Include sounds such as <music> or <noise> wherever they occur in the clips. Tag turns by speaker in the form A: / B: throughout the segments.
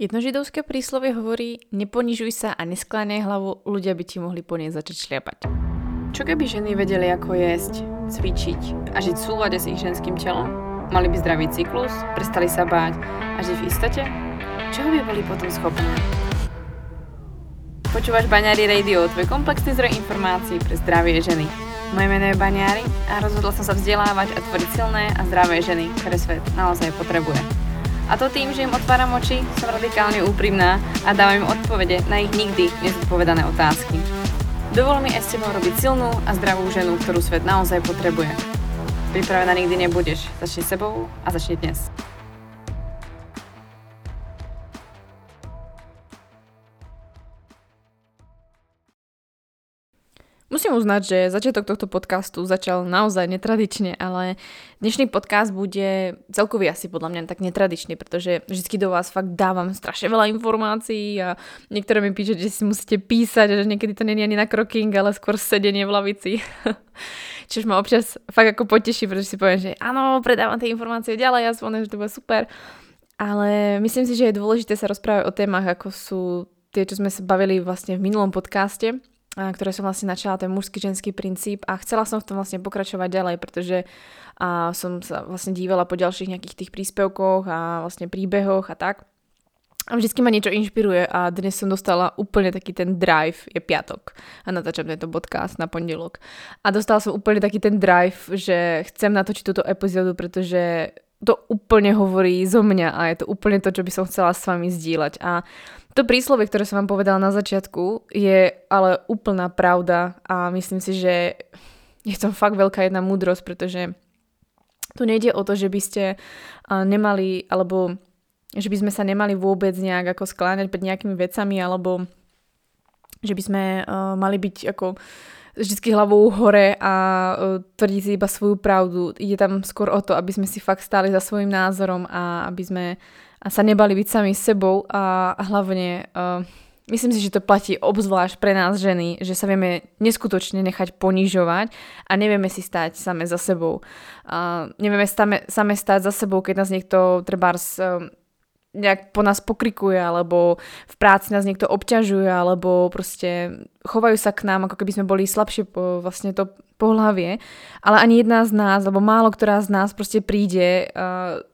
A: Jedno židovské príslovie hovorí, neponižuj sa a neskláňaj hlavu, ľudia by ti mohli po nej začať šliapať. Čo keby ženy vedeli, ako jesť, cvičiť a žiť v súlade s ich ženským telom? Mali by zdravý cyklus, prestali sa báť a žiť v istote? Čoho by boli potom schopné? Počúvaš Baňári Radio, tvoj komplexný zdroj informácií pre zdravie ženy. Moje meno je Baňári a rozhodla som sa vzdelávať a tvoriť silné a zdravé ženy, ktoré svet naozaj potrebuje. A to tým, že im otváram oči, som radikálne úprimná a dávam im odpovede na ich nikdy nezodpovedané otázky. Dovol mi aj s tebou robiť silnú a zdravú ženu, ktorú svet naozaj potrebuje. Pripravená nikdy nebudeš. Začni sebou a začni dnes. Musím uznať, že začiatok tohto podcastu začal naozaj netradične, ale dnešný podcast bude celkový asi podľa mňa tak netradičný, pretože vždy do vás fakt dávam strašne veľa informácií a niektoré mi píšete, že si musíte písať a že niekedy to je ani na kroking, ale skôr sedenie v lavici. <laughs> Čiže ma občas fakt ako poteší, pretože si poviem, že áno, predávam tie informácie ďalej, ja že to bude super. Ale myslím si, že je dôležité sa rozprávať o témach, ako sú tie, čo sme sa bavili vlastne v minulom podcaste, ktoré som vlastne načala, ten mužský ženský princíp a chcela som v tom vlastne pokračovať ďalej, pretože a som sa vlastne dívala po ďalších nejakých tých príspevkoch a vlastne príbehoch a tak. A vždycky ma niečo inšpiruje a dnes som dostala úplne taký ten drive, je piatok a natáčam tento podcast na pondelok. A dostala som úplne taký ten drive, že chcem natočiť túto epizódu, pretože to úplne hovorí zo mňa a je to úplne to, čo by som chcela s vami zdieľať. A to príslovie, ktoré som vám povedala na začiatku, je ale úplná pravda a myslím si, že je to fakt veľká jedna múdrosť, pretože tu nejde o to, že by ste nemali, alebo že by sme sa nemali vôbec nejak ako skláňať pred nejakými vecami, alebo že by sme uh, mali byť ako vždy hlavou hore a uh, tvrdiť si iba svoju pravdu. Ide tam skôr o to, aby sme si fakt stáli za svojim názorom a aby sme a sa nebali byť sami sebou a hlavne uh, myslím si, že to platí obzvlášť pre nás ženy, že sa vieme neskutočne nechať ponižovať a nevieme si stať same za sebou. Uh, nevieme same, same stať za sebou, keď nás niekto trebárs uh, nejak po nás pokrikuje, alebo v práci nás niekto obťažuje, alebo proste chovajú sa k nám, ako keby sme boli slabšie po vlastne to pohlavie, ale ani jedna z nás, alebo málo ktorá z nás proste príde uh,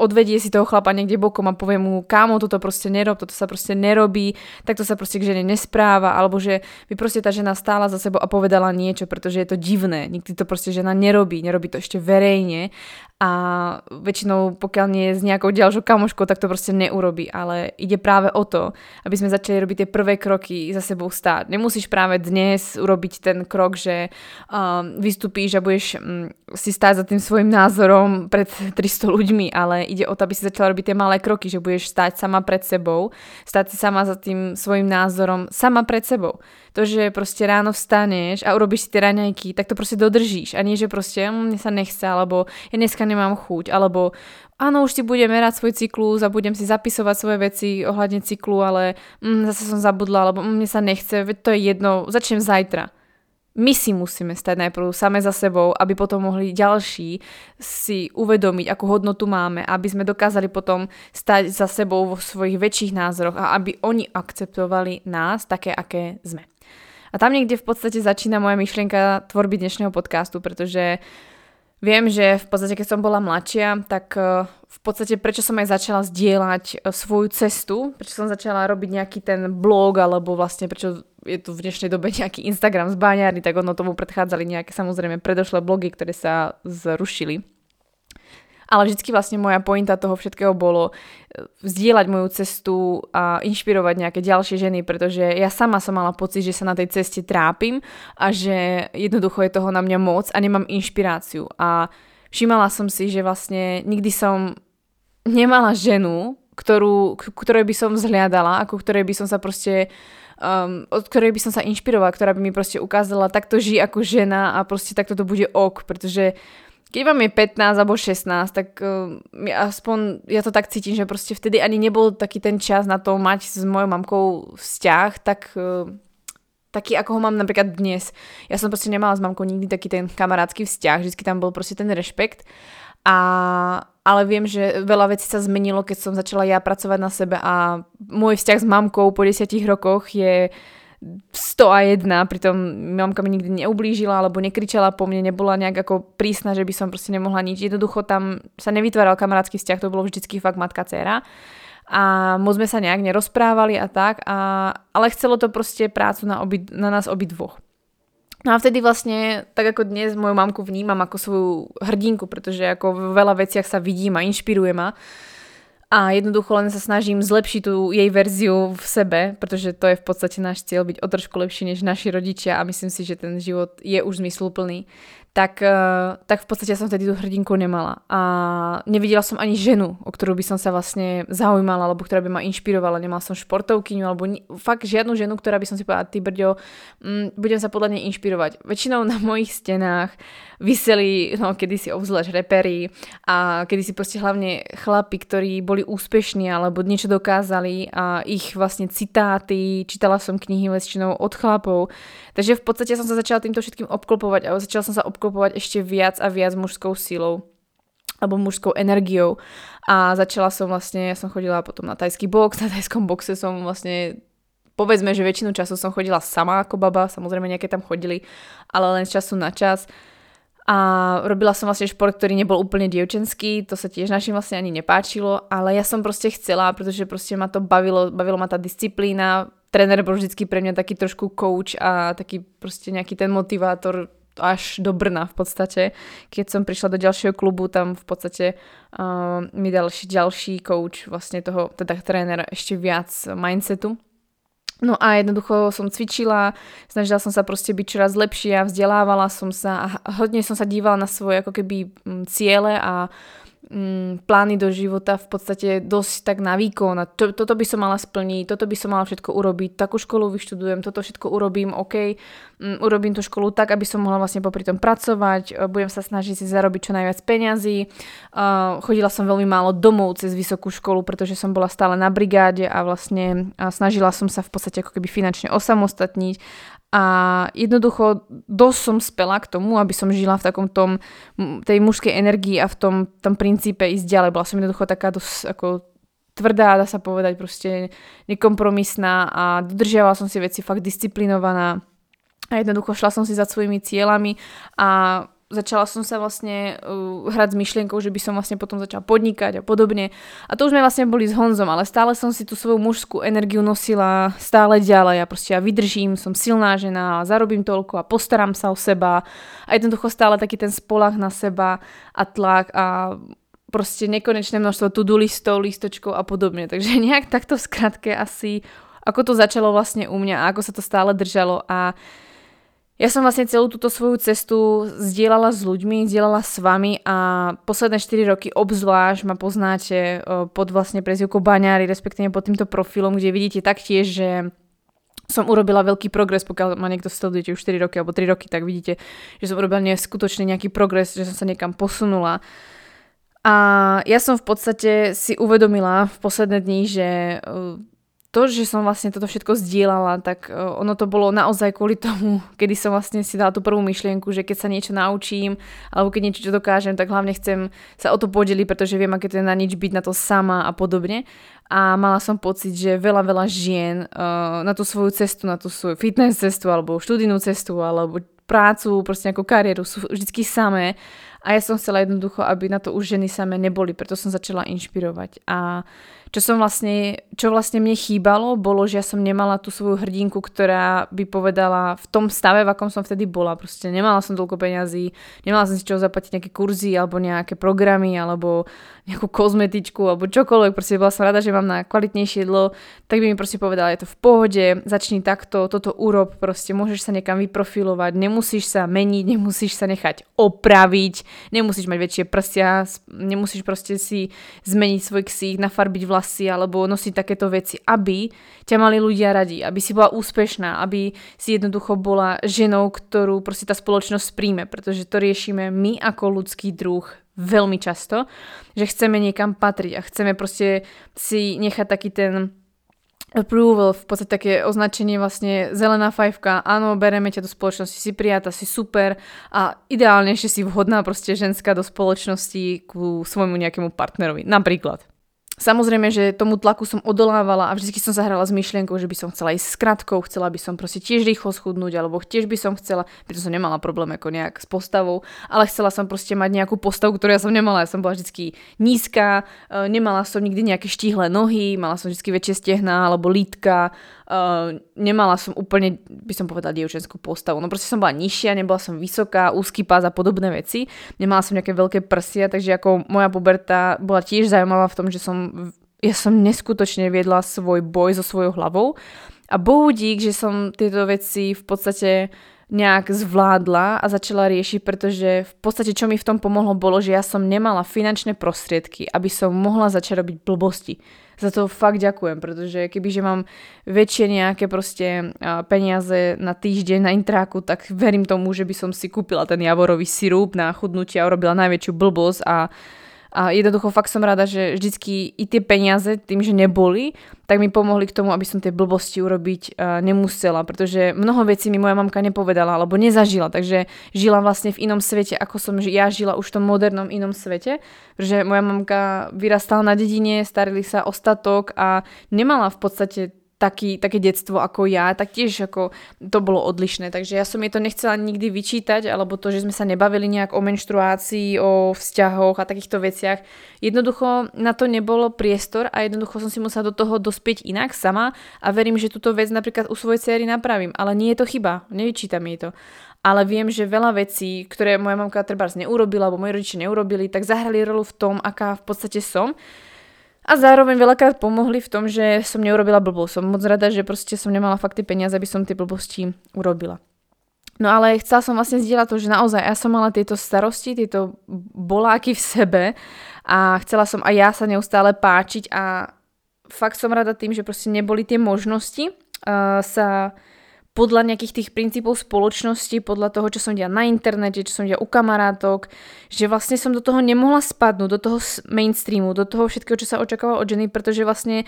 A: odvedie si toho chlapa niekde bokom a povie mu, kámo, toto proste nerob, toto sa proste nerobí, takto sa proste k žene nespráva, alebo že by proste tá žena stála za sebou a povedala niečo, pretože je to divné. Nikdy to proste žena nerobí, nerobí to ešte verejne a väčšinou pokiaľ nie je s nejakou ďalšou kamoškou, tak to proste neurobi, ale ide práve o to, aby sme začali robiť tie prvé kroky za sebou stáť. Nemusíš práve dnes urobiť ten krok, že um, vystúpíš a budeš um, si stáť za tým svojim názorom pred 300 ľuďmi, ale ide o to, aby si začala robiť tie malé kroky, že budeš stáť sama pred sebou, stáť si sama za tým svojim názorom, sama pred sebou. To, že proste ráno vstaneš a urobíš si tie raňajky, tak to proste dodržíš. A nie, že proste mne sa nechce, alebo ja dneska nemám chuť, alebo áno, už si budem merať svoj cyklus a budem si zapisovať svoje veci ohľadne cyklu, ale mm, zase som zabudla, alebo mm, mne sa nechce, veď to je jedno, začnem zajtra. My si musíme stať najprv same za sebou, aby potom mohli ďalší si uvedomiť, akú hodnotu máme, aby sme dokázali potom stať za sebou vo svojich väčších názoroch a aby oni akceptovali nás také, aké sme. A tam niekde v podstate začína moja myšlienka tvorby dnešného podcastu, pretože viem, že v podstate keď som bola mladšia, tak e, v podstate prečo som aj začala zdieľať e, svoju cestu, prečo som začala robiť nejaký ten blog, alebo vlastne prečo je tu v dnešnej dobe <laughs> nejaký Instagram z Baňárny, tak ono tomu predchádzali nejaké samozrejme predošlé blogy, ktoré sa zrušili ale vždycky vlastne moja pointa toho všetkého bolo e, vzdielať moju cestu a inšpirovať nejaké ďalšie ženy, pretože ja sama som mala pocit, že sa na tej ceste trápim a že jednoducho je toho na mňa moc a nemám inšpiráciu. A všimala som si, že vlastne nikdy som nemala ženu, ktorú, ktorej by som vzhľadala, ako ktorej by som sa proste um, od ktorej by som sa inšpirovala, ktorá by mi proste ukázala, takto ži ako žena a proste takto to bude ok, pretože keď vám je 15 alebo 16, tak uh, aspoň ja to tak cítim, že proste vtedy ani nebol taký ten čas na to mať s mojou mamkou vzťah, tak uh, taký, ako ho mám napríklad dnes. Ja som proste nemala s mamkou nikdy taký ten kamarátsky vzťah, vždy tam bol proste ten rešpekt a ale viem, že veľa vecí sa zmenilo, keď som začala ja pracovať na sebe a môj vzťah s mamkou po desiatich rokoch je 101, pritom mamka mi nikdy neublížila alebo nekričala po mne, nebola nejak ako prísna, že by som proste nemohla nič. Jednoducho tam sa nevytváral kamarátsky vzťah, to bolo vždycky fakt matka-céra a moc sme sa nejak nerozprávali a tak, a, ale chcelo to proste prácu na, obi, na nás obidvoch. No a vtedy vlastne, tak ako dnes moju mamku vnímam ako svoju hrdinku, pretože ako v veľa veciach sa vidím a inšpiruje ma a jednoducho len sa snažím zlepšiť tú jej verziu v sebe, pretože to je v podstate náš cieľ byť o trošku lepší než naši rodičia a myslím si, že ten život je už zmysluplný tak, eh, tak v podstate som vtedy tú hrdinku nemala. A nevidela som ani ženu, o ktorú by som sa vlastne zaujímala, alebo ktorá by ma inšpirovala. Nemala som športovkyňu, alebo ni- fakt žiadnu ženu, ktorá by som si povedala, ty brďo, mm, budem sa podľa nej inšpirovať. Väčšinou na mojich stenách vyseli, no kedysi obzvlášť repery a kedysi proste hlavne chlapi, ktorí boli úspešní alebo niečo dokázali a ich vlastne citáty, čítala som knihy väčšinou od chlapov. Takže v podstate som sa začala týmto všetkým obklopovať a začala som sa obklopovať ešte viac a viac mužskou silou alebo mužskou energiou a začala som vlastne, ja som chodila potom na tajský box, na tajskom boxe som vlastne povedzme, že väčšinu času som chodila sama ako baba, samozrejme nejaké tam chodili, ale len z času na čas a robila som vlastne šport, ktorý nebol úplne dievčenský, to sa tiež našim vlastne ani nepáčilo, ale ja som proste chcela, pretože proste ma to bavilo, bavilo ma tá disciplína, tréner bol vždycky pre mňa taký trošku coach a taký proste nejaký ten motivátor, až do Brna v podstate. Keď som prišla do ďalšieho klubu, tam v podstate uh, mi dal ďalší coach vlastne toho, teda tréner ešte viac mindsetu. No a jednoducho som cvičila, snažila som sa proste byť čoraz lepšia, vzdelávala som sa a hodne som sa dívala na svoje ako keby ciele a mm, plány do života v podstate dosť tak na výkon a to, toto by som mala splniť, toto by som mala všetko urobiť, takú školu vyštudujem, toto všetko urobím, OK, mm, urobím tú školu tak, aby som mohla vlastne popri tom pracovať, e, budem sa snažiť si zarobiť čo najviac peňazí, uh, chodila som veľmi málo domov cez vysokú školu, pretože som bola stále na brigáde a vlastne a snažila som sa v podstate ako keby finančne osamostatniť a jednoducho dosť som spela k tomu, aby som žila v takom tom, tej mužskej energii a v tom, tom princípe ísť ďalej. Bola som jednoducho taká dosť ako tvrdá, dá sa povedať, proste nekompromisná a dodržiavala som si veci fakt disciplinovaná a jednoducho šla som si za svojimi cieľami a začala som sa vlastne uh, hrať s myšlienkou, že by som vlastne potom začala podnikať a podobne. A to už sme vlastne boli s Honzom, ale stále som si tú svoju mužskú energiu nosila stále ďalej. Ja proste ja vydržím, som silná žena, zarobím toľko a postaram sa o seba. A jednoducho stále taký ten spolach na seba a tlak a proste nekonečné množstvo to-do listov, listočkov a podobne. Takže <laughs> nejak takto v skratke asi, ako to začalo vlastne u mňa a ako sa to stále držalo a ja som vlastne celú túto svoju cestu zdieľala s ľuďmi, zdieľala s vami a posledné 4 roky obzvlášť ma poznáte pod vlastne prezivkou Baňári, respektíve pod týmto profilom, kde vidíte taktiež, že som urobila veľký progres, pokiaľ ma niekto sledujete už 4 roky alebo 3 roky, tak vidíte, že som urobila neskutočne nejaký progres, že som sa niekam posunula. A ja som v podstate si uvedomila v posledné dni, že to, že som vlastne toto všetko zdieľala, tak e, ono to bolo naozaj kvôli tomu, <laughs> kedy som vlastne si dala tú prvú myšlienku, že keď sa niečo naučím, alebo keď niečo dokážem, tak hlavne chcem sa o to podeliť, pretože viem, aké to je na nič byť na to sama a podobne. A mala som pocit, že veľa, veľa žien uh, na tú svoju cestu, na tú svoju fitness cestu, alebo študijnú cestu, alebo prácu, proste nejakú kariéru sú vždy samé a ja som chcela jednoducho, aby na to už ženy samé neboli, preto som začala inšpirovať. A čo som vlastne, čo vlastne mne chýbalo, bolo, že ja som nemala tú svoju hrdinku, ktorá by povedala v tom stave, v akom som vtedy bola. Proste nemala som toľko peňazí, nemala som si čo zaplatiť nejaké kurzy alebo nejaké programy alebo nejakú kozmetičku alebo čokoľvek. Proste bola som rada, že mám na kvalitnejšie jedlo, tak by mi proste povedala, je to v pohode, začni takto, toto urob, proste môžeš sa niekam vyprofilovať, nemusíš sa meniť, nemusíš sa nechať opraviť, nemusíš mať väčšie prsia, nemusíš proste si zmeniť svoj ksích, nafarbiť vlasy alebo nosiť takéto veci, aby ťa mali ľudia radi, aby si bola úspešná, aby si jednoducho bola ženou, ktorú proste tá spoločnosť príjme, pretože to riešime my ako ľudský druh veľmi často, že chceme niekam patriť a chceme proste si nechať taký ten approval, v podstate také označenie vlastne zelená fajfka, áno, bereme ťa do spoločnosti, si prijata, si super a ideálne ešte si vhodná proste ženská do spoločnosti ku svojmu nejakému partnerovi, napríklad. Samozrejme, že tomu tlaku som odolávala a vždy som zahrala s myšlienkou, že by som chcela ísť s kratkou, chcela by som proste tiež rýchlo schudnúť, alebo tiež by som chcela, preto som nemala problém ako nejak s postavou, ale chcela som proste mať nejakú postavu, ktorú ja som nemala. Ja som bola vždy nízka, e, nemala som nikdy nejaké štíhle nohy, mala som vždy väčšie stehná alebo lítka, Uh, nemala som úplne, by som povedala, dievčenskú postavu. No proste som bola nižšia, nebola som vysoká, úzky pás a podobné veci. Nemala som nejaké veľké prsia, takže ako moja puberta bola tiež zaujímavá v tom, že som, ja som neskutočne viedla svoj boj so svojou hlavou. A bohu dík, že som tieto veci v podstate nejak zvládla a začala riešiť, pretože v podstate čo mi v tom pomohlo bolo, že ja som nemala finančné prostriedky, aby som mohla začať robiť blbosti za to fakt ďakujem, pretože kebyže mám väčšie nejaké proste peniaze na týždeň na intráku, tak verím tomu, že by som si kúpila ten javorový sirup na chudnutie a urobila najväčšiu blbosť a a jednoducho fakt som rada, že vždycky i tie peniaze, tým, že neboli, tak mi pomohli k tomu, aby som tie blbosti urobiť uh, nemusela, pretože mnoho vecí mi moja mamka nepovedala alebo nezažila, takže žila vlastne v inom svete, ako som ja žila už v tom modernom inom svete, pretože moja mamka vyrastala na dedine, starili sa o statok a nemala v podstate taký, také detstvo ako ja, tak tiež ako to bolo odlišné. Takže ja som jej to nechcela nikdy vyčítať, alebo to, že sme sa nebavili nejak o menštruácii, o vzťahoch a takýchto veciach. Jednoducho na to nebolo priestor a jednoducho som si musela do toho dospieť inak sama a verím, že túto vec napríklad u svojej cery napravím. Ale nie je to chyba, nevyčítam jej to ale viem, že veľa vecí, ktoré moja mamka treba neurobila, alebo moji rodičia neurobili, tak zahrali rolu v tom, aká v podstate som. A zároveň veľakrát pomohli v tom, že som neurobila blbosť. Som moc rada, že proste som nemala fakt tie peniaze, aby som tie blbosti urobila. No ale chcela som vlastne zdieľať to, že naozaj ja som mala tieto starosti, tieto boláky v sebe a chcela som aj ja sa neustále páčiť a fakt som rada tým, že proste neboli tie možnosti uh, sa podľa nejakých tých princípov spoločnosti, podľa toho, čo som diala na internete, čo som diala u kamarátok, že vlastne som do toho nemohla spadnúť, do toho mainstreamu, do toho všetkého, čo sa očakávalo od ženy, pretože vlastne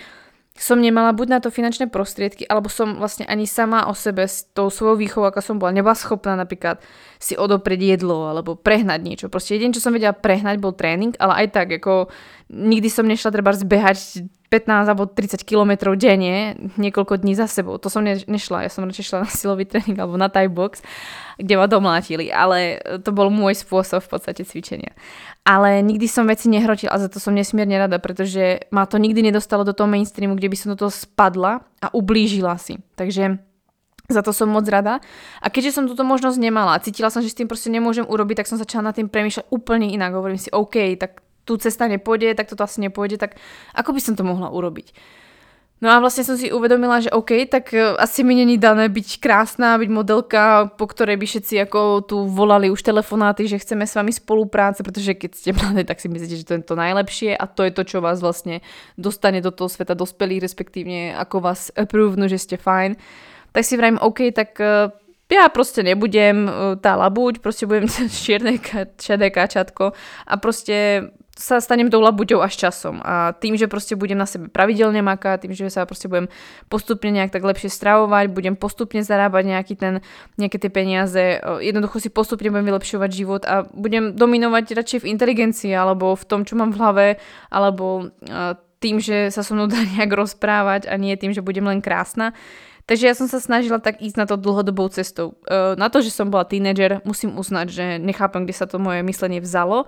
A: som nemala buď na to finančné prostriedky, alebo som vlastne ani sama o sebe s tou svojou výchovou, ako som bola, nebola schopná napríklad si odoprieť jedlo alebo prehnať niečo. Proste jeden, čo som vedela prehnať, bol tréning, ale aj tak, ako nikdy som nešla treba zbehať 15 alebo 30 km denne niekoľko dní za sebou. To som ne, nešla, ja som radšej šla na silový tréning alebo na Thai box, kde ma domlátili, ale to bol môj spôsob v podstate cvičenia. Ale nikdy som veci nehrotila a za to som nesmierne rada, pretože ma to nikdy nedostalo do toho mainstreamu, kde by som do toho spadla a ublížila si. Takže za to som moc rada. A keďže som túto možnosť nemala a cítila som, že s tým proste nemôžem urobiť, tak som začala nad tým premýšľať úplne inak. Hovorím si, OK, tak tu cesta nepôjde, tak toto asi nepôjde, tak ako by som to mohla urobiť? No a vlastne som si uvedomila, že OK, tak e, asi mi není dané byť krásna, byť modelka, po ktorej by všetci ako tu volali už telefonáty, že chceme s vami spolupráce, pretože keď ste mladé, tak si myslíte, že to je to najlepšie a to je to, čo vás vlastne dostane do toho sveta dospelých, respektívne ako vás approvenú, že ste fajn. Tak si vrajím, OK, tak e, ja proste nebudem e, tá labuť, proste budem <laughs> čierne, šedé kačatko a proste sa stanem tou labuťou až časom. A tým, že proste budem na sebe pravidelne makať, tým, že sa proste budem postupne nejak tak lepšie stravovať, budem postupne zarábať nejaký ten, nejaké tie peniaze, jednoducho si postupne budem vylepšovať život a budem dominovať radšej v inteligencii alebo v tom, čo mám v hlave, alebo tým, že sa so mnou dá <laughs> nejak rozprávať a nie tým, že budem len krásna. Takže ja som sa snažila tak ísť na to dlhodobou cestou. Na to, že som bola tínedžer, musím uznať, že nechápem, kde sa to moje myslenie vzalo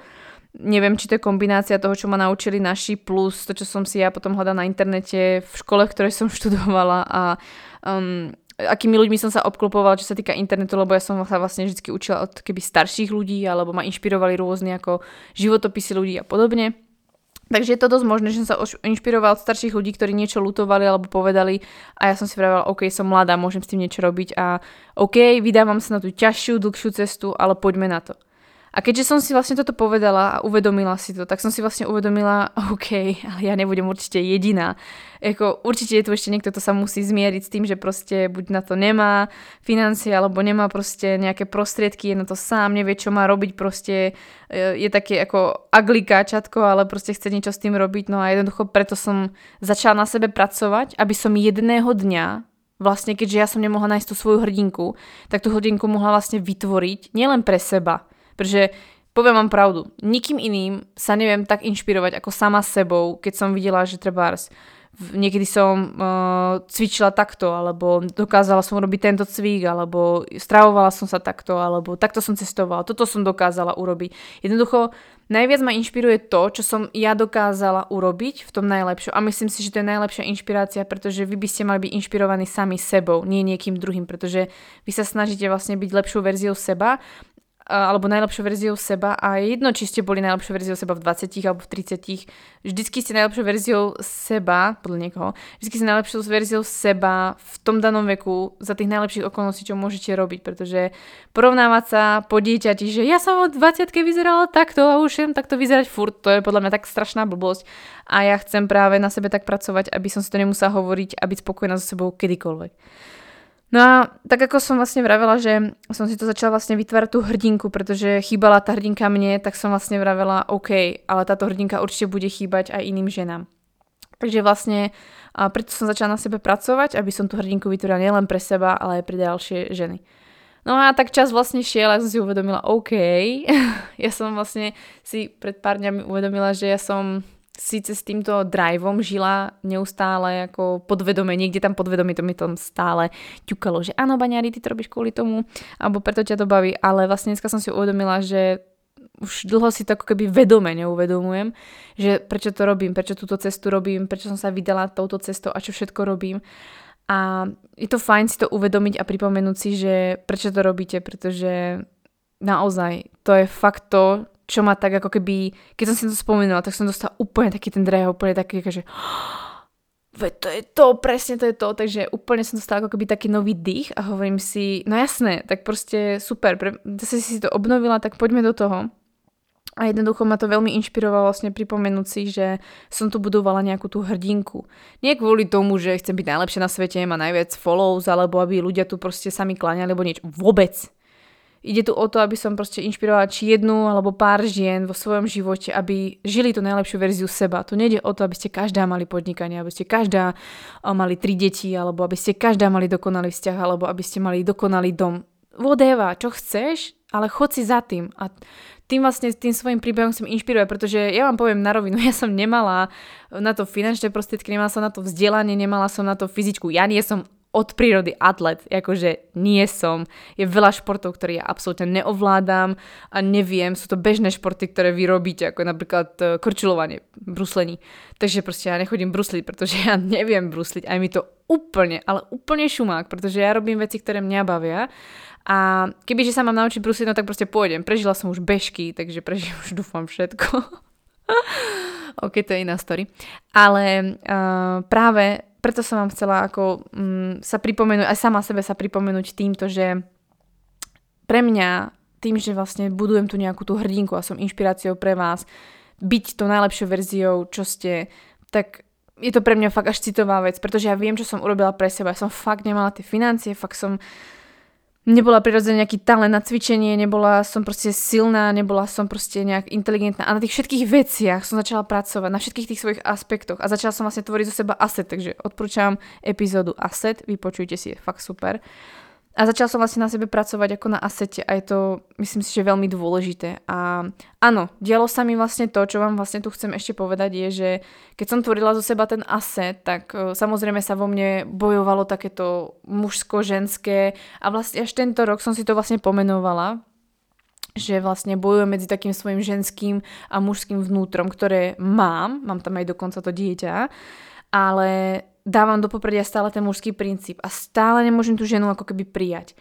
A: neviem, či to je kombinácia toho, čo ma naučili naši, plus to, čo som si ja potom hľadala na internete v škole, v ktorej som <laughs> študovala a um, akými ľuďmi som sa obklopovala, čo sa týka internetu, lebo ja som sa vlastne vždy učila od keby starších ľudí, alebo ma inšpirovali rôzne ako životopisy ľudí a podobne. Takže je to dosť možné, že som sa inšpirovala od starších ľudí, ktorí niečo lutovali alebo povedali a ja som si vravela, OK, som mladá, môžem s tým niečo robiť a OK, vydávam sa na tú ťažšiu, dlhšiu cestu, ale poďme na to. A keďže som si vlastne toto povedala a uvedomila si to, tak som si vlastne uvedomila, <laughs> OK, ale ja nebudem určite jediná. Jako, určite je tu ešte niekto, kto sa musí zmieriť s tým, že proste buď na to nemá financie, alebo nemá proste nejaké prostriedky, je na to sám, nevie, čo má robiť, proste e, je také ako aglikáčatko, ale proste chce niečo s tým robiť. No a jednoducho preto som začala na sebe pracovať, aby som jedného dňa vlastne keďže ja som nemohla nájsť tú svoju hrdinku, tak tú hrdinku mohla vlastne vytvoriť nielen pre seba, Pretože poviem vám pravdu, nikým iným sa neviem tak inšpirovať ako sama sebou, keď som videla, že trebárs niekedy som uh, cvičila takto, alebo dokázala som robiť tento cvík, alebo stravovala som sa takto, alebo takto som cestovala, toto som dokázala urobiť. Jednoducho, najviac ma inšpiruje to, čo som ja dokázala urobiť v tom najlepšom. A myslím si, že to je najlepšia inšpirácia, pretože vy by ste mali byť inšpirovaní sami sebou, nie niekým druhým, pretože vy sa snažíte vlastne byť lepšou verziou seba alebo najlepšou verziou seba. A jedno, či ste boli najlepšou verziou seba v 20 alebo v 30, vždycky ste najlepšou verziou seba, podľa niekoho, vždycky ste najlepšou verziou seba v tom danom veku za tých najlepších okolností, čo môžete robiť, pretože porovnávať sa po dieťati, že ja som od 20 vyzerala takto a už chcem takto vyzerať furt, to je podľa mňa tak strašná blbosť. A ja chcem práve na sebe tak pracovať, aby som si to nemusela hovoriť a byť spokojná so sebou kedykoľvek. No a tak ako som vlastne vravela, že som si to začala vlastne vytvárať tú hrdinku, pretože chýbala tá hrdinka mne, tak som vlastne vravela, OK, ale táto hrdinka určite bude chýbať aj iným ženám. Takže vlastne a preto som začala na sebe pracovať, aby som tú hrdinku vytvorila nielen pre seba, ale aj pre ďalšie ženy. No a tak čas vlastne šiel a som si uvedomila, OK, <laughs> ja som vlastne si pred pár dňami uvedomila, že ja som síce s týmto driveom žila neustále ako podvedome, niekde tam podvedome to mi tam stále ťukalo, že áno, baňári, ty to robíš kvôli tomu, alebo preto ťa to baví, ale vlastne dneska som si uvedomila, že už dlho si to ako keby vedome neuvedomujem, že prečo to robím, prečo túto cestu robím, prečo som sa vydala touto cestou a čo všetko robím. A je to fajn si to uvedomiť a pripomenúť si, že prečo to robíte, pretože naozaj to je fakt to, čo ma tak ako keby, keď som si to spomenula, tak som dostala úplne taký ten dreho, úplne taký, <gasps> že Ve, to je to, presne to je to, takže úplne som dostala ako keby taký nový dých a hovorím si, no jasné, tak proste super, pre, zase si to obnovila, tak poďme do toho. A jednoducho ma to veľmi inšpirovalo vlastne pripomenúť si, že som tu budovala nejakú tú hrdinku. Nie kvôli tomu, že chcem byť najlepšia na svete, má najviac follows, alebo aby ľudia tu proste sami kláňali, alebo niečo. Vôbec. Ide tu o to, aby som proste inšpirovala či jednu alebo pár žien vo svojom živote, aby žili tú najlepšiu verziu seba. Tu nejde o to, aby ste každá mali podnikanie, aby ste každá mali tri deti, alebo aby ste každá mali dokonalý vzťah, alebo aby ste mali dokonalý dom. Vodeva, čo chceš, ale chod si za tým. A tým vlastne tým svojim príbehom som inšpiruje, pretože ja vám poviem na rovinu, <laughs> ja som nemala na to finančné prostriedky, nemala som na to vzdelanie, nemala som na to fyzičku. Ja nie som od prírody atlet, akože nie som. Je veľa športov, ktoré ja absolútne neovládam a neviem, sú to bežné športy, ktoré vy robíte, ako napríklad e, korčulovanie, bruslení. Takže proste ja nechodím brusliť, pretože ja <laughs> neviem brusliť, aj mi to úplne, ale úplne šumák, pretože ja robím veci, ktoré mňa bavia a kebyže sa mám naučiť brusliť, no tak proste pôjdem. Prežila som už bežky, takže prežijem už <laughs> dúfam všetko. <laughs> ok, to je iná story. Ale uh, práve preto som vám chcela ako um, sa pripomenúť, aj sama sebe sa pripomenúť týmto, že pre mňa, tým, že vlastne budujem tu nejakú tú hrdinku a som inšpiráciou pre vás, byť tou najlepšou verziou, čo ste, tak je to pre mňa fakt až citová vec, pretože ja viem, čo som urobila pre seba. Ja som fakt nemala tie financie, fakt som nebola prirodzene nejaký talent na cvičenie, nebola som proste silná, nebola som proste nejak inteligentná a na tých všetkých veciach som začala pracovať, na všetkých tých svojich aspektoch a začala som vlastne tvoriť zo seba asset, takže odporúčam epizódu asset, vypočujte si, je fakt super. A začala som vlastne na sebe pracovať ako na asete a je to, myslím si, že veľmi dôležité. A áno, dialo sa mi vlastne to, čo vám vlastne tu chcem ešte povedať, je, že keď som tvorila zo seba ten aset, tak uh, samozrejme sa vo mne bojovalo takéto mužsko-ženské a vlastne až tento rok som si to vlastne pomenovala, že vlastne bojujem medzi takým svojim ženským a mužským vnútrom, ktoré mám, mám tam aj dokonca to dieťa, ale dávam do popredia stále ten mužský princíp a stále nemôžem tú ženu ako keby prijať.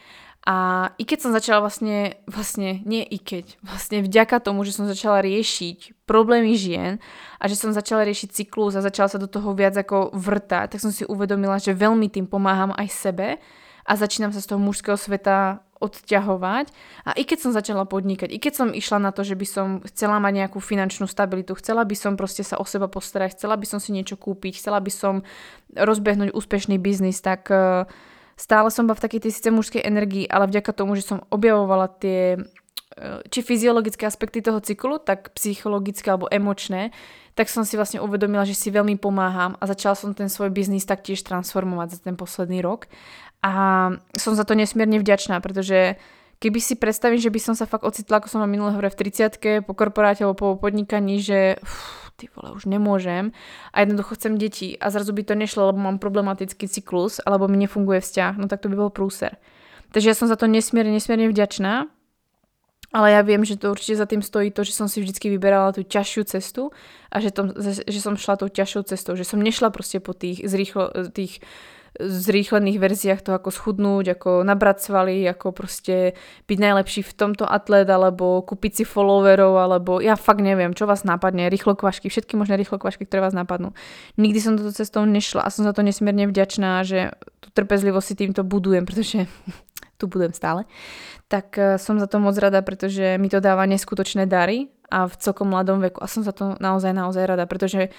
A: A i keď som začala vlastne, vlastne, nie i keď, vlastne vďaka tomu, že som začala riešiť problémy žien a že som začala riešiť cyklus a začala sa do toho viac ako vrtať, tak som si uvedomila, že veľmi tým pomáham aj sebe a začínam sa z toho mužského sveta odťahovať. A i keď som začala podnikať, i keď som išla na to, že by som chcela mať nejakú finančnú stabilitu, chcela by som proste sa o seba postarať, chcela by som si niečo kúpiť, chcela by som rozbehnúť úspešný biznis, tak uh, stále som v takej tej síce mužskej energii, ale vďaka tomu, že som objavovala tie uh, či fyziologické aspekty toho cyklu, tak psychologické alebo emočné, tak som si vlastne uvedomila, že si veľmi pomáham a začala som ten svoj biznis taktiež transformovať za ten posledný rok. A som za to nesmierne vďačná, pretože keby si predstavím, že by som sa fakt ocitla, ako som na minulé hore v 30 po korporáte alebo po podnikaní, že uf, ty vole, už nemôžem a jednoducho chcem deti a zrazu by to nešlo, lebo mám problematický cyklus alebo mi nefunguje vzťah, no tak to by bol prúser. Takže ja som za to nesmierne, nesmierne vďačná ale ja viem, že to určite za tým stojí to, že som si vždycky vyberala tú ťažšiu cestu a že, tom, že som šla tou ťažšou cestou, že som nešla proste po tých, zrýchlo, tých zrýchlených verziách toho, ako schudnúť, ako nabrať svaly, ako proste byť najlepší v tomto atlet, alebo kúpiť si followerov, alebo ja fakt neviem, čo vás napadne, rýchlo kvašky, všetky možné rýchlo kvašky, ktoré vás napadnú. Nikdy som toto cestou nešla a som za to nesmierne vďačná, že tú trpezlivosť si týmto budujem, pretože <laughs> tu budem stále, tak eh, som za to moc rada, pretože mi to dáva neskutočné dary a v celkom mladom veku. A som za to naozaj, naozaj rada, pretože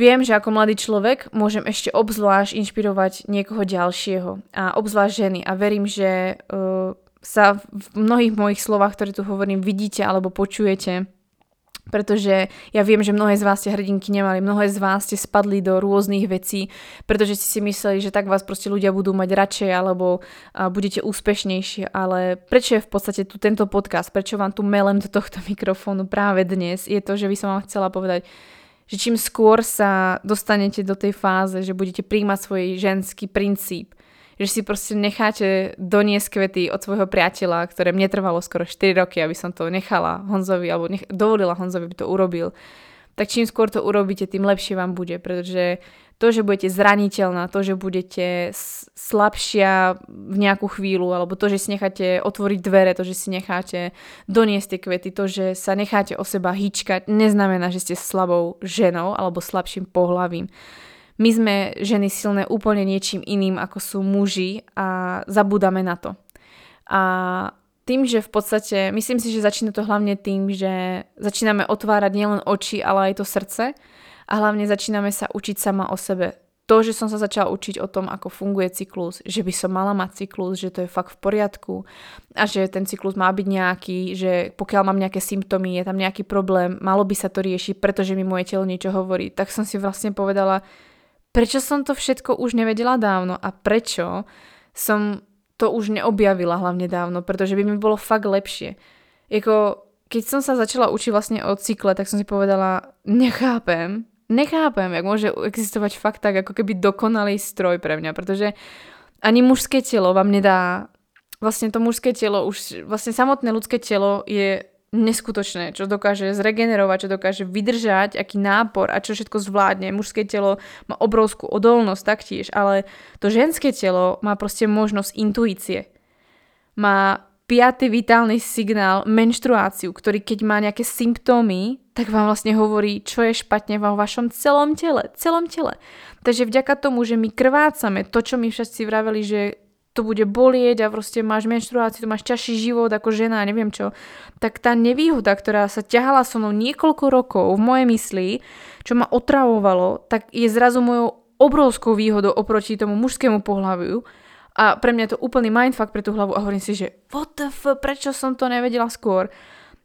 A: Viem, že ako mladý človek môžem ešte obzvlášť inšpirovať niekoho ďalšieho a obzvlášť ženy. A verím, že uh, sa v mnohých mojich slovách, ktoré tu hovorím, vidíte alebo počujete. Pretože ja viem, že mnohé z vás ste hrdinky nemali, mnohé z vás ste spadli do rôznych vecí, pretože ste si mysleli, že tak vás proste ľudia budú mať radšej alebo a, budete úspešnejšie, ale prečo je v podstate tu tento podcast, prečo vám tu melem do tohto <laughs> mikrofónu práve dnes, je to, že by som vám chcela povedať, že čím skôr sa dostanete do tej fáze, že budete príjmať svoj ženský princíp, že si proste necháte doniesť kvety od svojho priateľa, ktoré mne trvalo skoro 4 roky, aby som to nechala Honzovi, alebo nech, dovolila Honzovi, aby to urobil, tak čím skôr to urobíte, tým lepšie vám bude, pretože to, že budete zraniteľná, to, že budete slabšia v nejakú chvíľu, alebo to, že si necháte otvoriť dvere, to, že si necháte doniesť tie kvety, to, že sa necháte o seba hýčkať, neznamená, že ste slabou ženou alebo slabším pohlavím my sme ženy silné úplne niečím iným, ako sú muži a zabúdame na to. A tým, že v podstate, myslím si, že začína to hlavne tým, že začíname otvárať nielen oči, ale aj to srdce a hlavne začíname sa učiť sama o sebe. To, že som sa začala učiť o tom, ako funguje cyklus, že by som mala mať cyklus, že to je fakt v poriadku a že ten cyklus má byť nejaký, že pokiaľ mám nejaké symptómy, je tam nejaký problém, malo by sa to riešiť, pretože mi moje telo niečo hovorí, tak som si vlastne povedala, prečo som to všetko už nevedela dávno a prečo som to už neobjavila hlavne dávno, pretože by mi bolo fakt lepšie. Jako, keď som sa začala učiť vlastne o cykle, tak som si povedala, nechápem, nechápem, jak môže existovať fakt tak, ako keby dokonalý stroj pre mňa, pretože ani mužské telo vám nedá, vlastne to mužské telo, už vlastne samotné ľudské telo je neskutočné, čo dokáže zregenerovať, čo dokáže vydržať, aký nápor a čo všetko zvládne. Mužské telo má obrovskú odolnosť taktiež, ale to ženské telo má proste možnosť intuície. Má piatý vitálny signál, menštruáciu, ktorý keď má nejaké symptómy, tak vám vlastne hovorí, čo je špatne vo vašom celom tele, celom tele. Takže vďaka tomu, že my krvácame, to, čo my všetci vraveli, že to bude bolieť a proste máš menštruáciu, máš ťažší život ako žena, neviem čo, tak tá nevýhoda, ktorá sa ťahala so mnou niekoľko rokov v mojej mysli, čo ma otravovalo, tak je zrazu mojou obrovskou výhodou oproti tomu mužskému pohľaviu a pre mňa je to úplný mindfuck pre tú hlavu a hovorím si, že what the f, prečo som to nevedela skôr?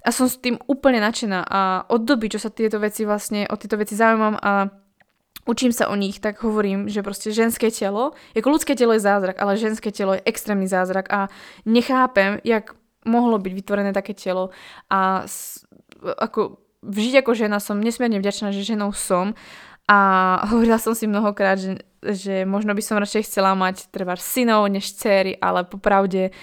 A: A som s tým úplne nadšená. A od doby, čo sa tieto veci vlastne, o tieto veci zaujímam a učím sa o nich, tak hovorím, že proste ženské telo, ako ľudské telo je zázrak, ale ženské telo je extrémny zázrak. A nechápem, jak mohlo byť vytvorené také telo. A s, ako žiť ako žena som nesmierne vďačná, že ženou som a hovorila som si mnohokrát, že, že možno by som radšej chcela mať treba synov než céry, ale popravde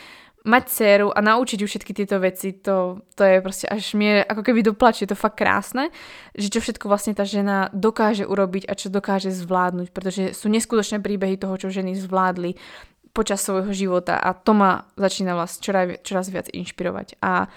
A: mať dceru a naučiť ju všetky tieto veci, to, to je proste až mi ako keby doplačie, to fakt krásne, že čo všetko vlastne tá žena dokáže urobiť a čo dokáže zvládnuť, pretože sú neskutočné príbehy toho, čo ženy zvládli počas svojho života a to ma začína vás čoraz, čoraz viac inšpirovať. A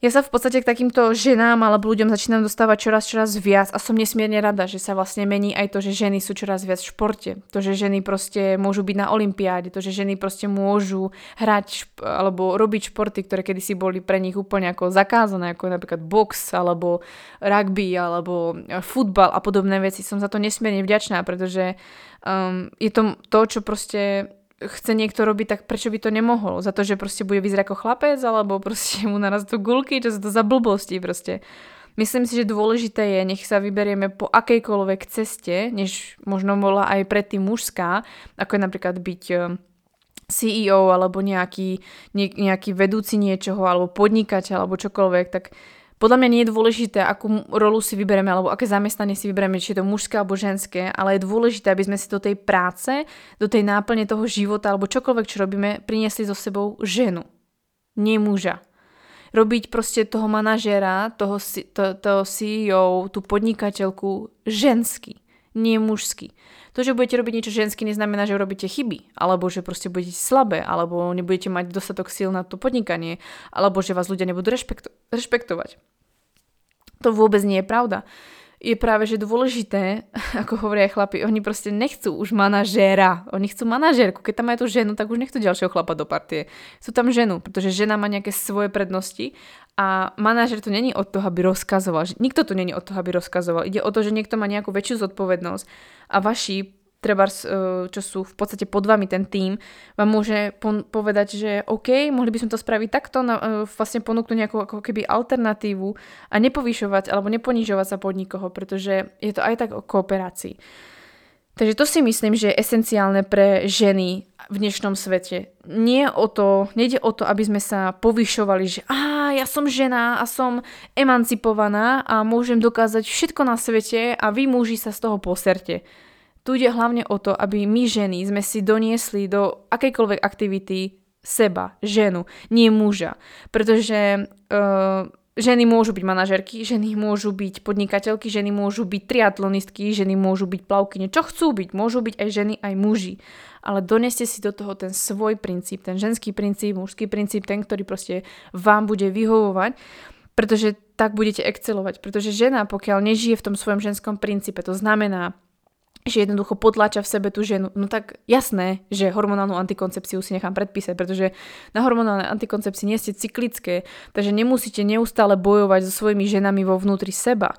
A: ja sa v podstate k takýmto ženám alebo ľuďom začínam dostávať čoraz, čoraz viac a som nesmierne rada, že sa vlastne mení aj to, že ženy sú čoraz viac v športe. To, že ženy proste môžu byť na olympiáde, to, že ženy proste môžu hrať šp- alebo robiť športy, ktoré kedysi boli pre nich úplne ako zakázané, ako napríklad box alebo rugby alebo e, futbal a podobné veci. Som za to nesmierne vďačná, pretože um, je to to, čo proste chce niekto robiť, tak prečo by to nemohol? Za to, že proste bude vyzerať ako chlapec, alebo proste <laughs> mu narastú gulky, čo sú to za blbosti proste. Myslím si, že dôležité je, nech sa vyberieme po akejkoľvek ceste, než možno bola aj predtým mužská, ako je napríklad byť eh, CEO alebo nejaký, nejaký vedúci niečoho alebo podnikateľ alebo čokoľvek, tak podľa mňa nie je dôležité, akú rolu si vyberieme alebo aké zamestnanie si vyberieme, či je to mužské alebo ženské, ale je dôležité, aby sme si do tej práce, do tej náplne toho života alebo čokoľvek, čo robíme, priniesli so sebou ženu, nie muža. Robiť proste toho manažéra, toho, to, toho CEO, tú podnikateľku ženský, nie mužský. To, že budete robiť niečo ženské, neznamená, že robíte chyby, alebo že proste budete slabé, alebo nebudete mať dostatok síl na to podnikanie, alebo že vás ľudia nebudú rešpekto- rešpektovať. To vôbec nie je pravda. Je práve, že dôležité, <laughs> ako hovoria chlapi, oni proste nechcú už manažéra, oni chcú manažérku. Keď tam majú tú ženu, tak už nechcú ďalšieho chlapa do partie. Sú tam ženu, pretože žena má nejaké svoje prednosti a manažer to není od toho, aby rozkazoval. Nikto tu není od toho, aby rozkazoval. Ide o to, že niekto má nejakú väčšiu zodpovednosť a vaši treba, e, čo sú v podstate pod vami ten tým, vám môže povedať, že OK, mohli by sme to spraviť takto, e, vlastne ponúknuť nejakú ako keby alternatívu a nepovýšovať alebo neponižovať sa pod nikoho, pretože je to aj tak o kooperácii. Takže to si myslím, že je esenciálne pre ženy v dnešnom svete. Nie o to, nejde o to, aby sme sa povyšovali, že á, ja som žena a som emancipovaná a môžem dokázať všetko na svete a vy muži sa z toho poserte. Tu ide hlavne o to, aby my ženy sme si doniesli do akejkoľvek aktivity seba, ženu, nie muža. Pretože uh, ženy môžu byť manažerky, ženy môžu byť podnikateľky, ženy môžu byť triatlonistky, ženy môžu byť plavkyne, čo chcú byť, môžu byť aj ženy, aj muži. Ale doneste si do toho ten svoj princíp, ten ženský princíp, mužský princíp, ten, ktorý proste vám bude vyhovovať, pretože tak budete excelovať. Pretože žena, pokiaľ nežije v tom svojom ženskom princípe, to znamená, že jednoducho potlača v sebe tú ženu, no tak jasné, že hormonálnu antikoncepciu si nechám predpísať, pretože na hormonálnej antikoncepcii nie ste cyklické, takže nemusíte neustále bojovať so svojimi ženami vo vnútri seba.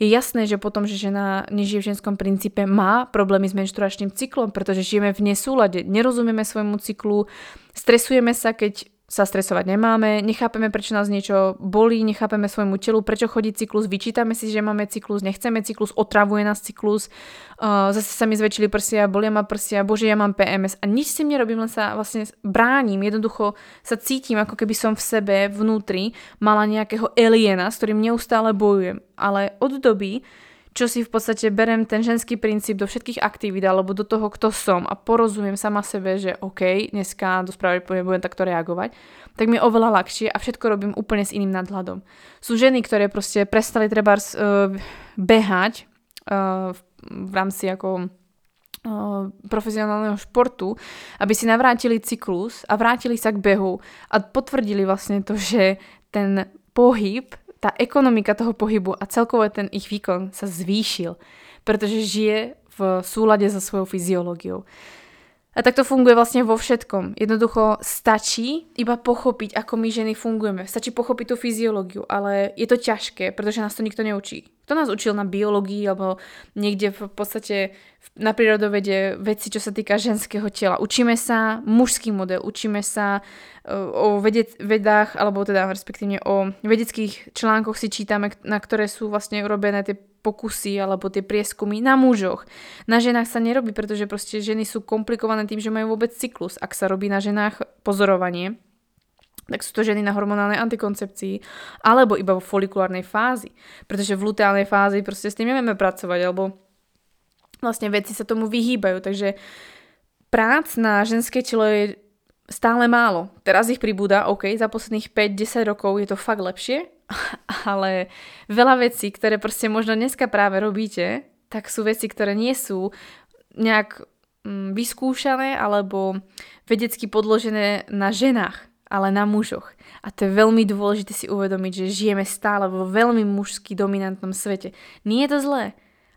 A: Je jasné, že potom, že žena nežije v ženskom princípe, má problémy s menštruačným cyklom, pretože žijeme v nesúlade, nerozumieme svojmu cyklu, stresujeme sa, keď sa stresovať nemáme, nechápeme, prečo nás niečo bolí, nechápeme svojmu telu, prečo chodí cyklus, vyčítame si, že máme cyklus, nechceme cyklus, otravuje nás cyklus, uh, zase sa mi zväčšili prsia, bolia ma prsia, bože, ja mám PMS a nič si nerobím, len sa vlastne bránim, jednoducho sa cítim, ako keby som v sebe vnútri mala nejakého aliena, s ktorým neustále bojujem. Ale od doby, čo si v podstate berem ten ženský princíp do všetkých aktivít alebo do toho, kto som a porozumiem sama sebe, že OK, dneska do správy budem takto reagovať, tak mi je oveľa ľahšie a všetko robím úplne s iným nadhľadom. Sú ženy, ktoré proste prestali treba uh, behať uh, v, v rámci ako uh, profesionálneho športu, aby si navrátili cyklus a vrátili sa k behu a potvrdili vlastne to, že ten pohyb tá ekonomika toho pohybu a celkovo ten ich výkon sa zvýšil, pretože žije v súlade so svojou fyziológiou. A tak to funguje vlastne vo všetkom. Jednoducho stačí iba pochopiť, ako my ženy fungujeme. Stačí pochopiť tú fyziológiu, ale je to ťažké, pretože nás to nikto neučí. Kto nás učil na biológii alebo niekde v podstate na prírodovede veci, čo sa týka ženského tela. Učíme sa mužský model, učíme sa e, o vedec, vedách, alebo teda respektívne o vedeckých článkoch si čítame, na ktoré sú vlastne urobené tie pokusy alebo tie prieskumy na mužoch. Na ženách sa nerobí, pretože proste ženy sú komplikované tým, že majú vôbec cyklus. Ak sa robí na ženách pozorovanie, tak sú to ženy na hormonálnej antikoncepcii, alebo iba vo folikulárnej fázi. Pretože v luteálnej fázi proste s tým nevieme pracovať, alebo vlastne veci sa tomu vyhýbajú. Takže prác na ženské telo je stále málo. Teraz ich pribúda, OK, za posledných 5-10 rokov je to fakt lepšie, <laughs> ale veľa vecí, ktoré proste možno dneska práve robíte, tak sú veci, ktoré nie sú nejak mm, vyskúšané alebo vedecky podložené na ženách. Ale na mužoch. A to je veľmi dôležité si uvedomiť, že žijeme stále vo veľmi mužsky dominantnom svete. Nie je to zlé,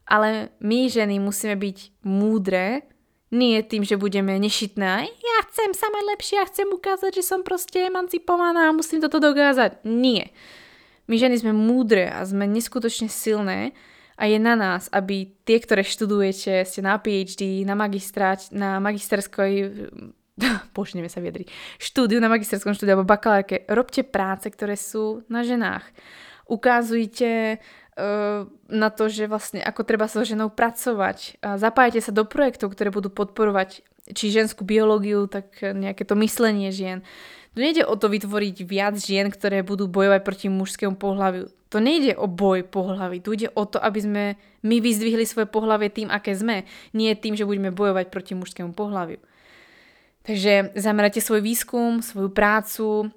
A: ale my ženy musíme byť múdre, nie tým, že budeme nešitné. Ja chcem sa mať lepšie, ja chcem ukázať, že som proste emancipovaná a musím toto dokázať. Nie. My ženy sme múdre a sme neskutočne silné a je na nás, aby tie, ktoré študujete, ste na PhD, na magistrát, na magisterskoj <laughs> bože, sa vyjadriť, štúdiu na magisterskom štúdiu alebo bakalárke, robte práce, ktoré sú na ženách. Ukázujte uh, na to, že vlastne ako treba so ženou pracovať. Zapájate sa do projektov, ktoré budú podporovať či ženskú biológiu, tak nejaké to myslenie žien. Tu nejde o to vytvoriť viac žien, ktoré budú bojovať proti mužskému pohľaviu. To nejde o boj pohľavy, tu ide o to, aby sme my vyzdvihli svoje pohľavie tým, aké sme, nie tým, že budeme bojovať proti mužskému pohľaviu. Takže zamerajte svoj výskum, svoju prácu,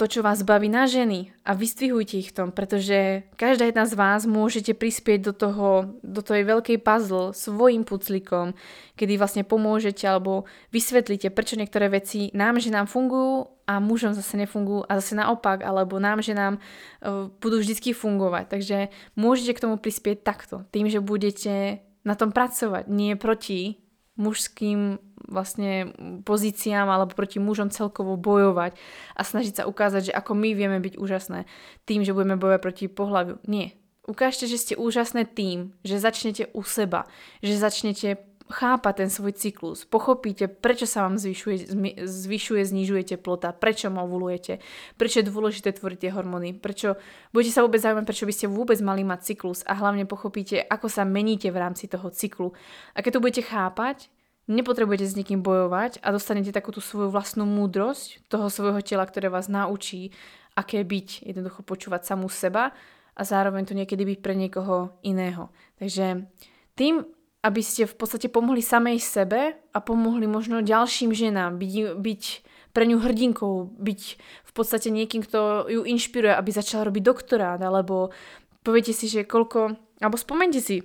A: to, čo vás baví na ženy a vystvihujte ich v tom, pretože každá jedna z vás môžete prispieť do toho, do tej veľkej puzzle svojim puclikom, kedy vlastne pomôžete alebo vysvetlíte, prečo niektoré veci nám, že nám fungujú a mužom zase nefungujú a zase naopak, alebo nám, že nám uh, budú vždy fungovať. Takže môžete k tomu prispieť takto, tým, že budete na tom pracovať, nie proti mužským vlastne pozíciám alebo proti mužom celkovo bojovať a snažiť sa ukázať, že ako my vieme byť úžasné tým, že budeme bojovať proti pohľaviu. Nie. Ukážte, že ste úžasné tým, že začnete u seba, že začnete chápať ten svoj cyklus, pochopíte, prečo sa vám zvyšuje, zvyšuje znižuje teplota, prečo ovulujete, prečo je dôležité tvoriť tie hormóny, prečo budete sa vôbec zaujímať, prečo by ste vôbec mali mať cyklus a hlavne pochopíte, ako sa meníte v rámci toho cyklu. A keď to budete chápať, nepotrebujete s nikým bojovať a dostanete takú tú svoju vlastnú múdrosť toho svojho tela, ktoré vás naučí, aké byť, jednoducho počúvať samú seba a zároveň to niekedy byť pre niekoho iného. Takže tým, aby ste v podstate pomohli samej sebe a pomohli možno ďalším ženám byť, byť pre ňu hrdinkou, byť v podstate niekým, kto ju inšpiruje, aby začala robiť doktorát, alebo poviete si, že koľko, alebo spomente si,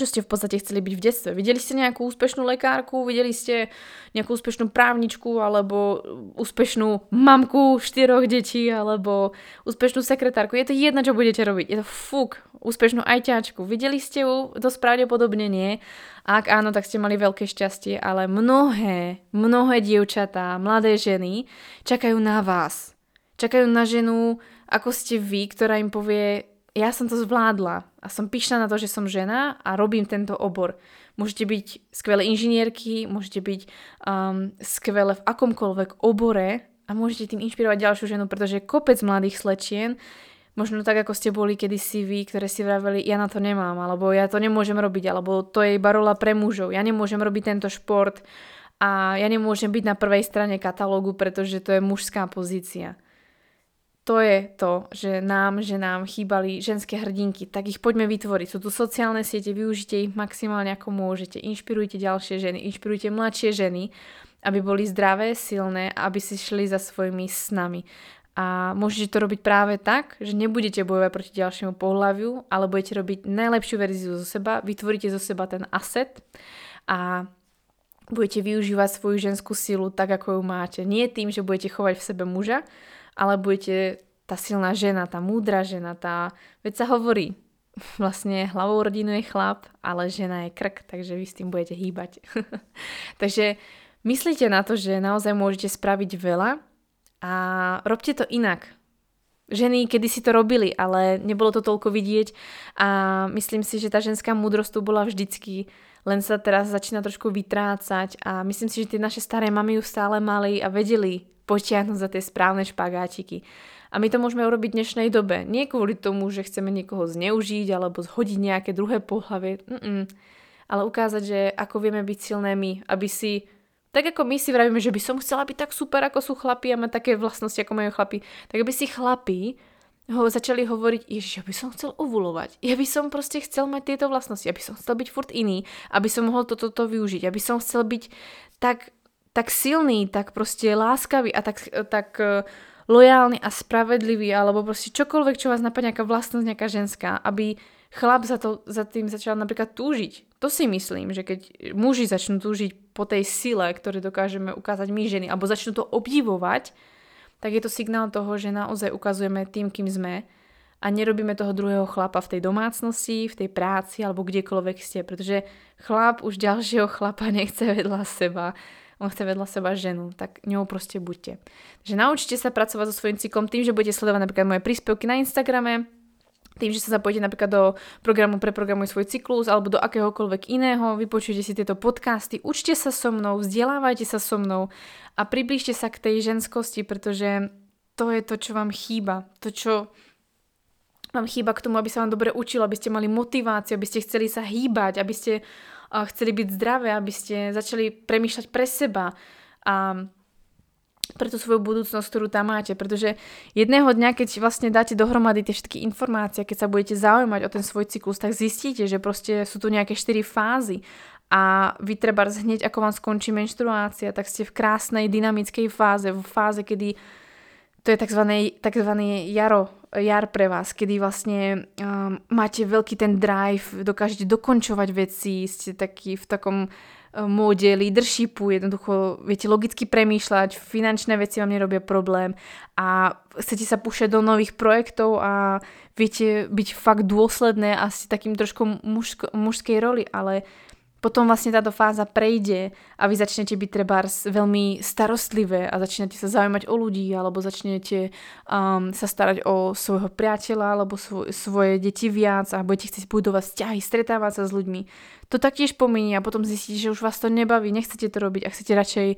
A: čo ste v podstate chceli byť v detstve. Videli ste nejakú úspešnú lekárku, videli ste nejakú úspešnú právničku, alebo úspešnú mamku štyroch detí, alebo úspešnú sekretárku. Je to jedno, čo budete robiť. Je to fuk, úspešnú ajťačku. Videli ste ju? To pravdepodobne nie. Ak áno, tak ste mali veľké šťastie, ale mnohé, mnohé dievčatá, mladé ženy čakajú na vás. Čakajú na ženu, ako ste vy, ktorá im povie, ja som to zvládla a som pyšná na to, že som žena a robím tento obor. Môžete byť skvelé inžinierky, môžete byť um, skvelé v akomkoľvek obore a môžete tým inšpirovať ďalšiu ženu, pretože kopec mladých slečien, možno tak ako ste boli kedysi vy, ktoré si vraveli, ja na to nemám, alebo ja to nemôžem robiť, alebo to je iba rola pre mužov, ja nemôžem robiť tento šport a ja nemôžem byť na prvej strane katalógu, pretože to je mužská pozícia to je to, že nám, že nám chýbali ženské hrdinky, tak ich poďme vytvoriť. Sú tu sociálne siete, využite ich maximálne ako môžete. Inšpirujte ďalšie ženy, inšpirujte mladšie ženy, aby boli zdravé, silné, aby si šli za svojimi snami. A môžete to robiť práve tak, že nebudete bojovať proti ďalšiemu pohľaviu, ale budete robiť najlepšiu verziu zo seba, vytvoríte zo seba ten asset a budete využívať svoju ženskú silu tak, ako ju máte. Nie tým, že budete chovať v sebe muža, ale budete tá silná žena, tá múdra žena, tá, veď sa hovorí, <laughs> vlastne hlavou rodinu je chlap, ale žena je krk, takže vy s tým budete hýbať. <laughs> takže myslíte na to, že naozaj môžete spraviť veľa a robte to inak. Ženy kedy si to robili, ale nebolo to toľko vidieť a myslím si, že tá ženská múdrosť tu bola vždycky, len sa teraz začína trošku vytrácať a myslím si, že tie naše staré mamy ju stále mali a vedeli potiahnuť za tie správne špagáčiky. A my to môžeme urobiť v dnešnej dobe. Nie kvôli tomu, že chceme niekoho zneužiť alebo zhodiť nejaké druhé pohľavie, Mm-mm. ale ukázať, že ako vieme byť silné my, aby si tak ako my si vravíme, že by som chcela byť tak super, ako sú chlapi a mať také vlastnosti, ako majú chlapi, tak aby si chlapi ho začali hovoriť, že ja by som chcel ovulovať, ja by som proste chcel mať tieto vlastnosti, aby som chcel byť furt iný, aby som mohol toto to, to využiť, aby som chcel byť tak tak silný, tak proste láskavý a tak, tak uh, lojálny a spravedlivý, alebo proste čokoľvek, čo vás napadne, nejaká vlastnosť, nejaká ženská, aby chlap za, to, za tým začal napríklad túžiť. To si myslím, že keď muži začnú túžiť po tej sile, ktoré dokážeme ukázať my ženy, alebo začnú to obdivovať, tak je to signál toho, že naozaj ukazujeme tým, kým sme a nerobíme toho druhého chlapa v tej domácnosti, v tej práci alebo kdekoľvek ste, pretože chlap už ďalšieho chlapa <laughs> nechce vedľa seba, on chce vedľa seba ženu, tak ňou proste buďte. Takže naučite sa pracovať so svojím cyklom tým, že budete sledovať napríklad moje príspevky na Instagrame, tým, že sa zapojíte napríklad do programu Preprogramuj svoj cyklus alebo do akéhokoľvek iného, vypočujte si tieto podcasty, učte sa so mnou, vzdelávajte sa so mnou a priblížte sa k tej ženskosti, pretože to je to, čo vám chýba. To, čo vám chýba k tomu, aby sa vám dobre učilo, aby ste mali motiváciu, aby ste chceli sa hýbať, aby ste chceli byť zdravé, aby ste začali premýšľať pre seba. A pre tú svoju budúcnosť, ktorú tam máte. Pretože jedného dňa, keď vlastne dáte dohromady tie všetky informácie, keď sa budete zaujímať o ten svoj cyklus, tak zistíte, že proste sú tu nejaké 4 fázy a vy treba hneď, ako vám skončí menštruácia, tak ste v krásnej dynamickej fáze, v fáze, kedy to je tzv. jaro, jar pre vás, kedy vlastne um, máte veľký ten drive, dokážete dokončovať veci, ste taký v takom móde leadershipu, jednoducho viete logicky premýšľať, finančné veci vám nerobia problém a chcete sa púšťať do nových projektov a viete byť fakt dôsledné a ste takým trošku mužsko, mužskej roli, ale potom vlastne táto fáza prejde a vy začnete byť treba veľmi starostlivé a začnete sa zaujímať o ľudí alebo začnete um, sa starať o svojho priateľa alebo svoj, svoje deti viac a budete chcieť budovať vzťahy, stretávať sa s ľuďmi to taktiež pominie a potom zistíte, že už vás to nebaví, nechcete to robiť a chcete radšej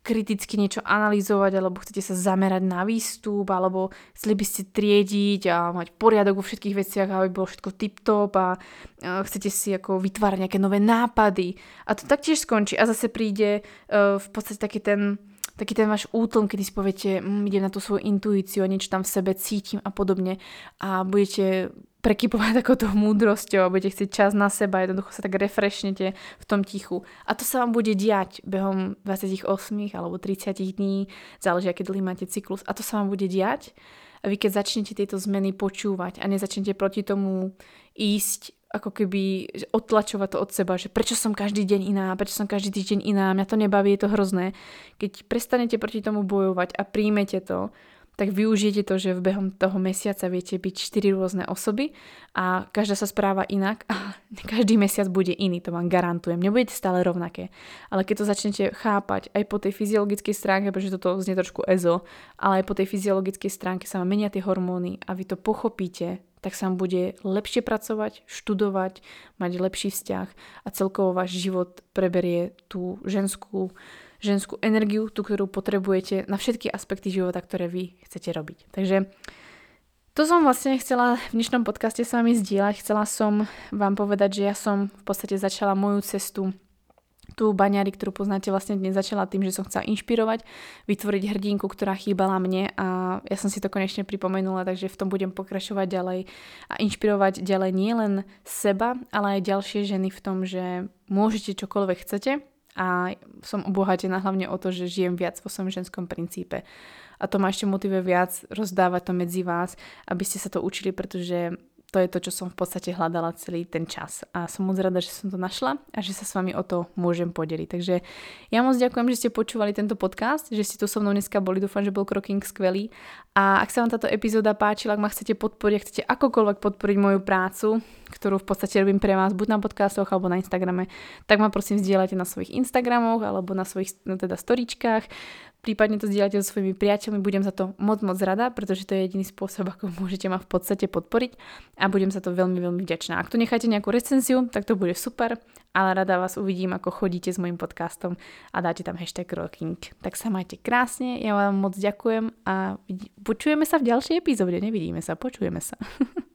A: kriticky niečo analyzovať alebo chcete sa zamerať na výstup alebo chceli by ste triediť a mať poriadok vo všetkých veciach, aby bolo všetko tip-top a chcete si ako vytvárať nejaké nové nápady. A to taktiež skončí. A zase príde uh, v podstate taký ten taký ten váš útlm, kedy si poviete, mm, idem na tú svoju intuíciu niečo tam v sebe cítim a podobne. A budete prekypovať <laughs> takouto múdrosťou a budete chcieť čas na seba, jednoducho sa tak refreshnete v tom tichu. A to sa vám bude diať behom 28 alebo 30 dní, záleží, aké dlhý máte cyklus. A to sa vám bude diať a vy keď začnete tieto zmeny počúvať a nezačnete proti tomu ísť ako keby odtlačovať to od seba, že prečo som každý deň iná, prečo som každý týždeň iná, mňa to nebaví, je to hrozné. Keď prestanete proti tomu bojovať a príjmete to, tak využijete to, že v behom toho mesiaca viete byť 4 rôzne osoby a každá sa správa inak a <laughs> každý mesiac bude iný, to vám garantujem. Nebudete stále rovnaké. Ale keď to začnete chápať aj po tej fyziologickej stránke, pretože toto znie trošku ezo, ale aj po tej fyziologickej stránke sa vám menia tie hormóny a vy to pochopíte, tak sa vám bude lepšie pracovať, študovať, mať lepší vzťah a celkovo váš život preberie tú ženskú ženskú energiu, tú, ktorú potrebujete na všetky aspekty života, ktoré vy chcete robiť. Takže to som vlastne chcela v dnešnom podcaste s vami zdieľať. Chcela som vám povedať, že ja som v podstate začala moju cestu tú baňari, ktorú poznáte, vlastne dnes začala tým, že som chcela inšpirovať, vytvoriť hrdinku, ktorá chýbala mne a ja som si to konečne pripomenula, takže v tom budem pokračovať ďalej a inšpirovať ďalej nielen seba, ale aj ďalšie ženy v tom, že môžete čokoľvek chcete, a som obohatená hlavne o to, že žijem viac vo svojom ženskom princípe. A to ma ešte motivuje viac rozdávať to medzi vás, aby ste sa to učili, pretože to je to, čo som v podstate hľadala celý ten čas. A som moc rada, že som to našla a že sa s vami o to môžem podeliť. Takže ja moc ďakujem, že ste počúvali tento podcast, že ste tu so mnou dneska boli. Dúfam, že bol Kroking skvelý. A ak sa vám táto epizóda páčila, ak ma chcete podporiť, ak chcete akokoľvek podporiť moju prácu, ktorú v podstate robím pre vás buď na podcastoch alebo na Instagrame, tak ma prosím zdieľajte na svojich Instagramoch alebo na svojich no teda storičkách prípadne to zdieľate so svojimi priateľmi, budem za to moc moc rada, pretože to je jediný spôsob, ako môžete ma v podstate podporiť a budem za to veľmi veľmi vďačná. Ak tu necháte nejakú recenziu, tak to bude super, ale rada vás uvidím, ako chodíte s mojim podcastom a dáte tam hashtag rocking. Tak sa majte krásne, ja vám moc ďakujem a počujeme sa v ďalšej epizóde, nevidíme sa, počujeme sa. <laughs>